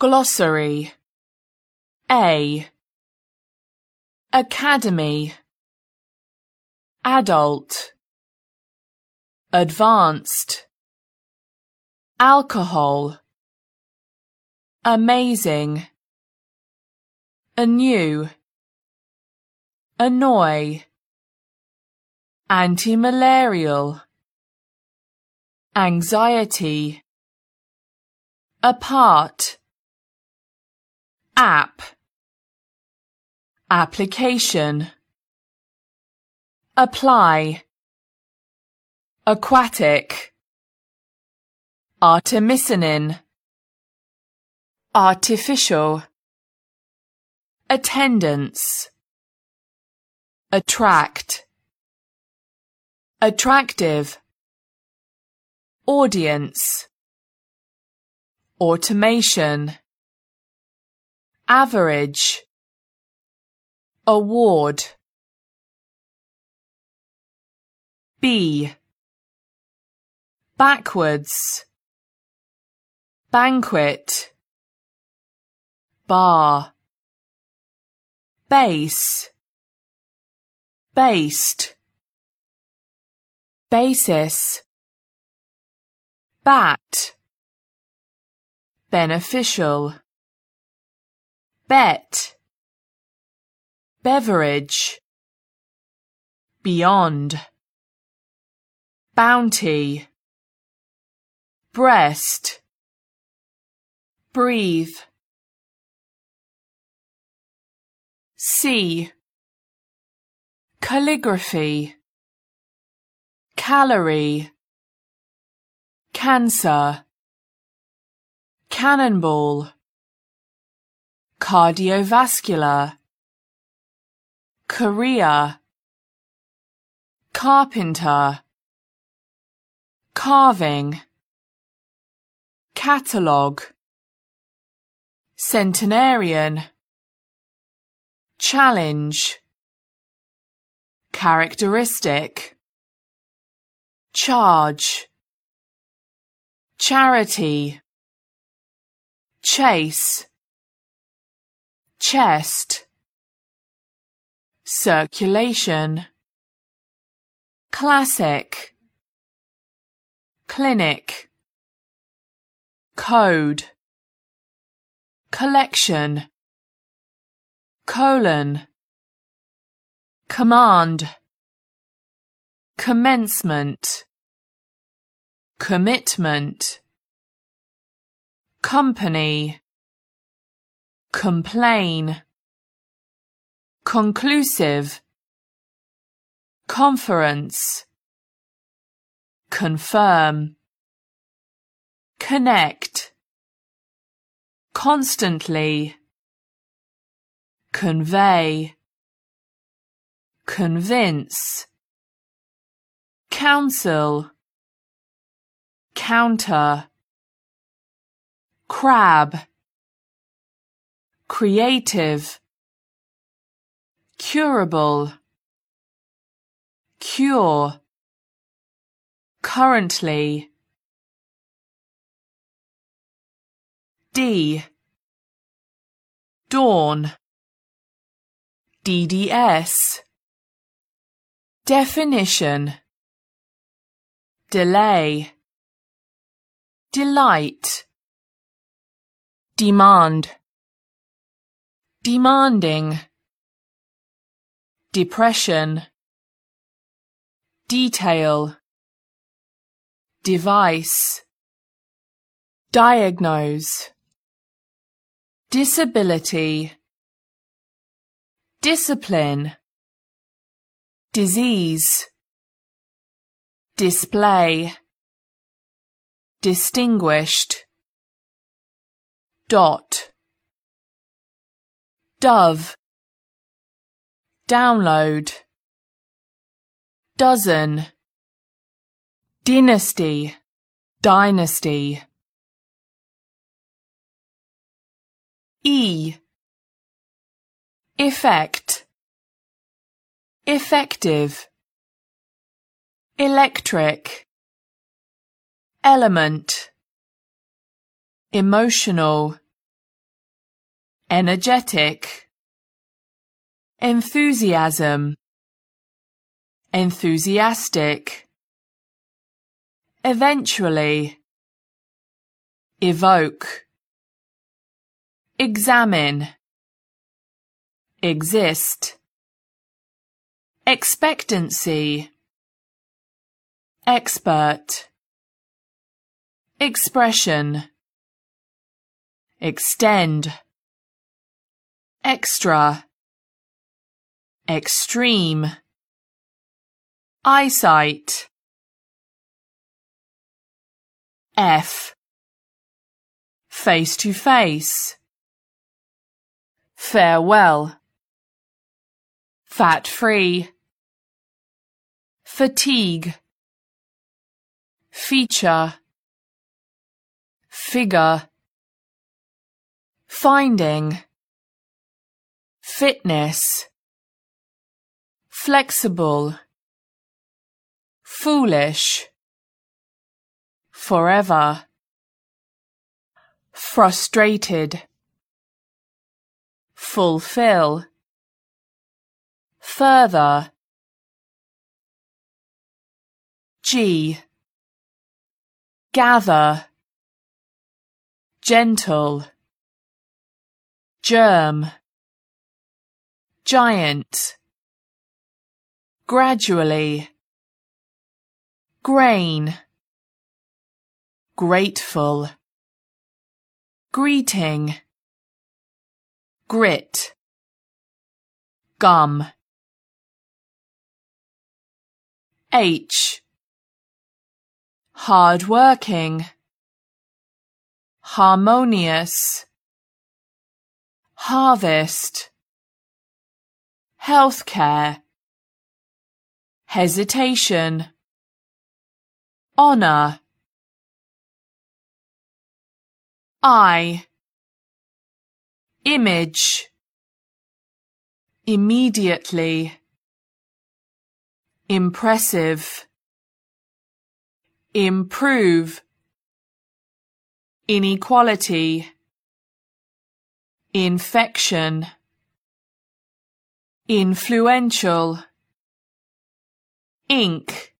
Glossary. A. Academy. Adult. Advanced. Alcohol. Amazing. Anew. Annoy. Anti-malarial. Anxiety. Apart App. Application. Apply. Aquatic. Artemisinin. Artificial. Attendance. Attract. Attractive. Audience. Automation Average. Award. B. Backwards. Banquet. Bar. Base. Based. Basis. Bat. Beneficial Bet Beverage Beyond Bounty Breast Breathe C Calligraphy Calorie Cancer Cannonball Cardiovascular Career Carpenter Carving Catalogue Centenarian Challenge Characteristic Charge Charity Chase Chest. Circulation. Classic. Clinic. Code. Collection. Colon. Command. Commencement. Commitment. Company Complain Conclusive Conference Confirm Connect Constantly Convey Convince Counsel Counter Crab Creative Curable Cure. Currently D. Dawn. DDS Definition. Delay. Delight. Demand Demanding Depression Detail Device Diagnose Disability Discipline Disease Display Distinguished Dot Dove Download Dozen Dynasty Dynasty E Effect Effective Electric Element Emotional energetic, enthusiasm, enthusiastic, eventually, evoke, examine, exist, expectancy, expert, expression, extend, extra, extreme, eyesight, F, face to face, farewell, fat free, fatigue, feature, figure, finding, fitness, flexible, foolish, forever, frustrated, fulfill, further, G, gather, gentle, germ, giant, gradually, grain, grateful, greeting, grit, gum. H. Hard working, harmonious, harvest, healthcare, hesitation, honor, I, image, immediately, impressive, improve, inequality, infection, influential, ink,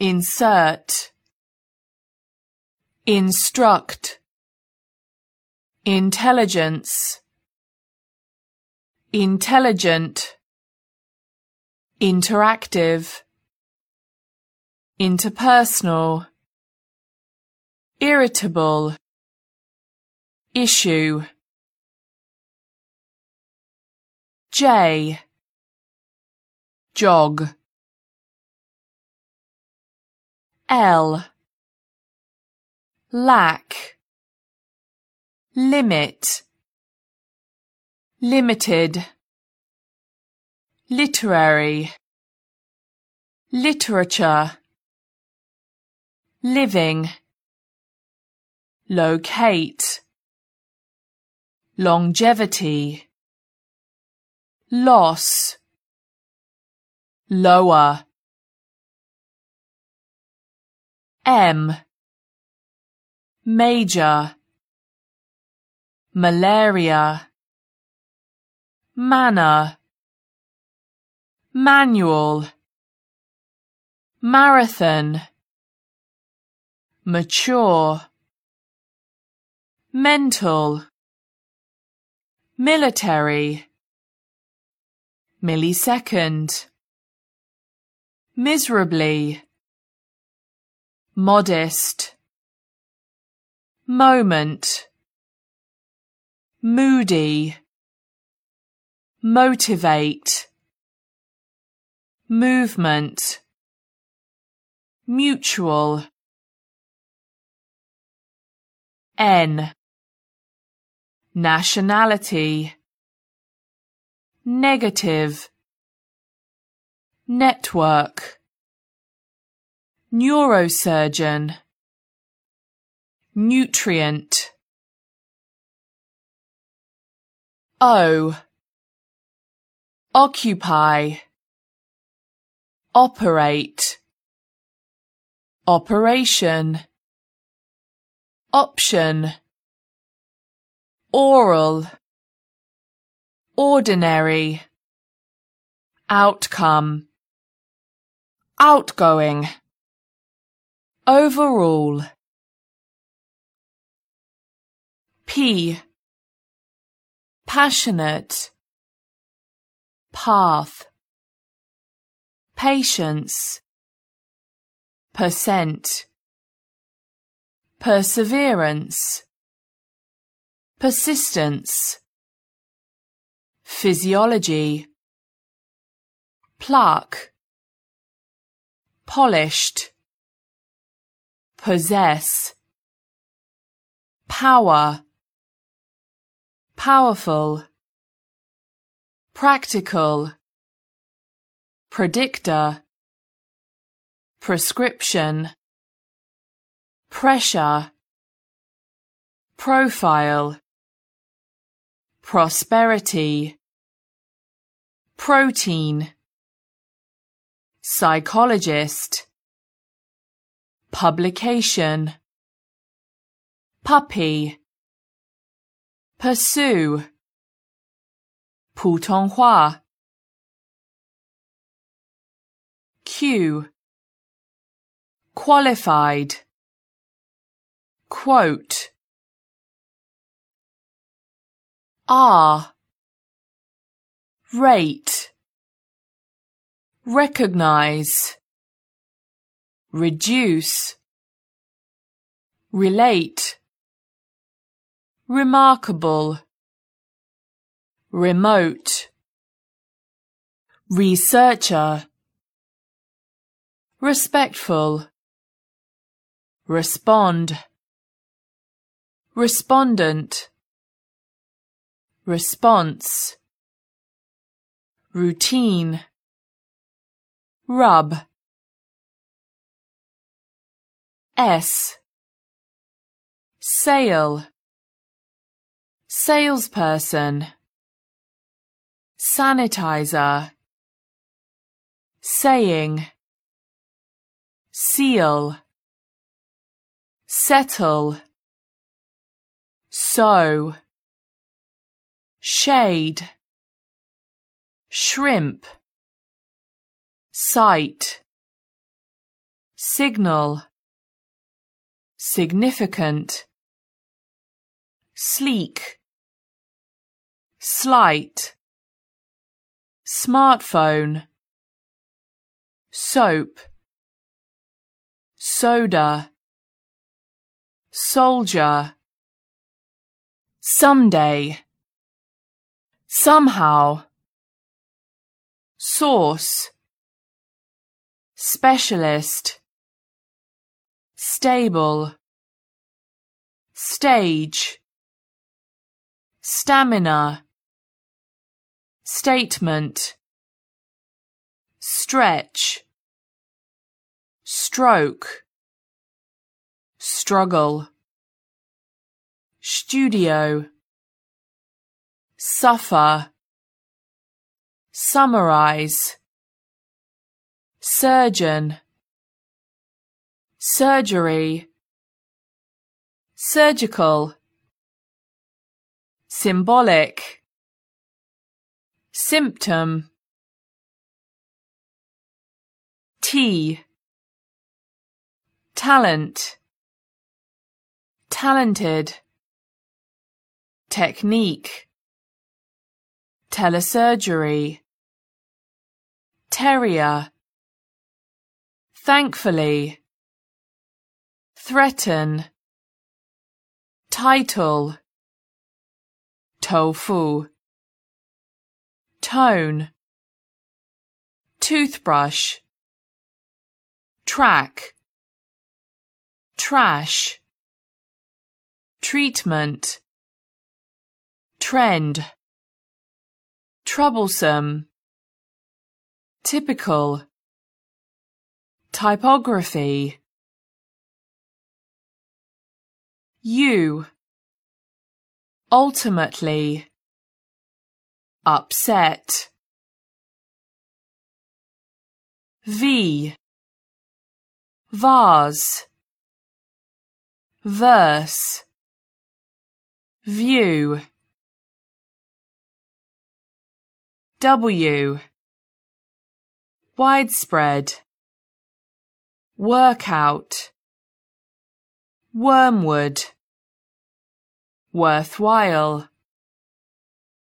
insert, instruct, intelligence, intelligent, interactive, interpersonal, irritable, issue. J. Jog. L. Lack. Limit. Limited. Literary. Literature. Living. Locate. Longevity loss. Lower. M. Major. Malaria. Manner. Manual. Marathon. Mature. Mental. Military millisecond. Miserably. Modest. Moment. Moody. Motivate. Movement. Mutual. N. Nationality negative. Network. Neurosurgeon. Nutrient. O. Occupy. Operate. Operation. Option. Oral, ordinary, outcome, outgoing, overall. P passionate path patience percent perseverance persistence physiology. Pluck polished. Possess. Power. Powerful. Practical. Predictor. Prescription. Pressure. Profile. Prosperity protein psychologist publication puppy pursue 普通话 Q qualified quote R rate recognize reduce relate remarkable, remote, researcher, respectful, respond, respondent, response, routine, rub, S, sale, salesperson. Sanitizer. Saying. Seal. Settle. Sew. Shade shrimp. Sight. Signal. Significant. Sleek. Slight. Smartphone. Soap. Soda. Soldier. Someday. Somehow source. Specialist. Stable. Stage. Stamina. Statement. Stretch. Stroke. Struggle. Studio. Suffer summarize. Surgeon. Surgery. Surgical. Symbolic. Symptom. T. Talent. Talented. Technique. Telesurgery terrier. Thankfully. Threaten. Title. Tofu. Tone. Toothbrush. Track. Trash. Treatment. Trend. Troublesome typical. Typography. U. Ultimately. Upset. V. Vase. Verse. View. W widespread. Workout. Wormwood. Worthwhile